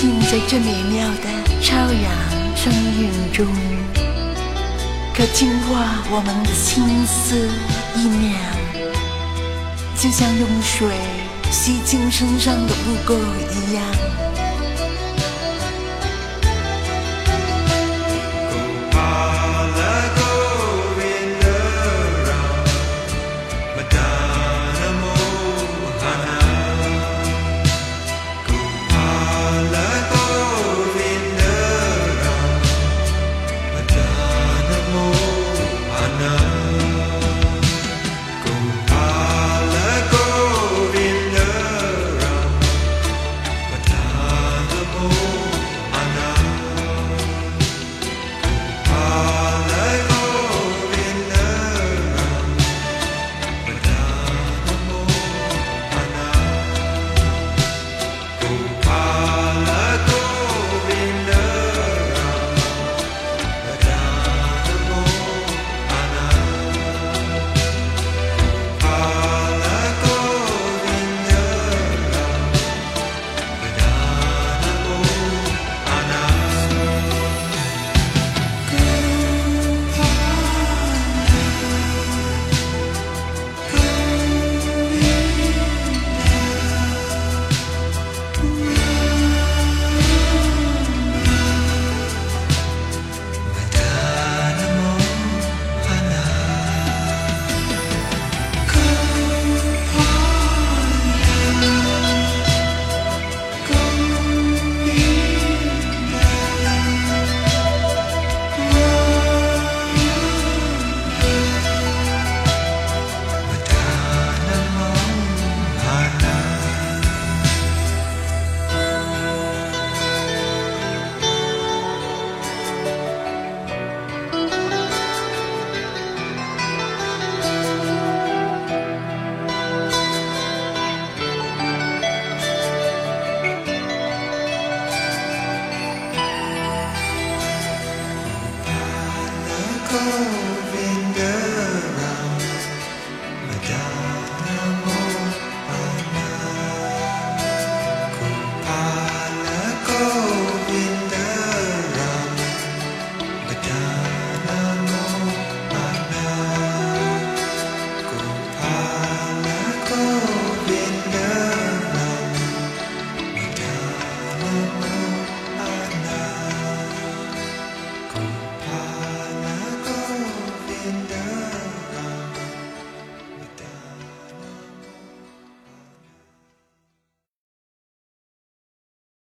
浸在这美妙的超扬声韵中，可净化我们的心思意念，就像用水洗净身上的污垢一样。Oh.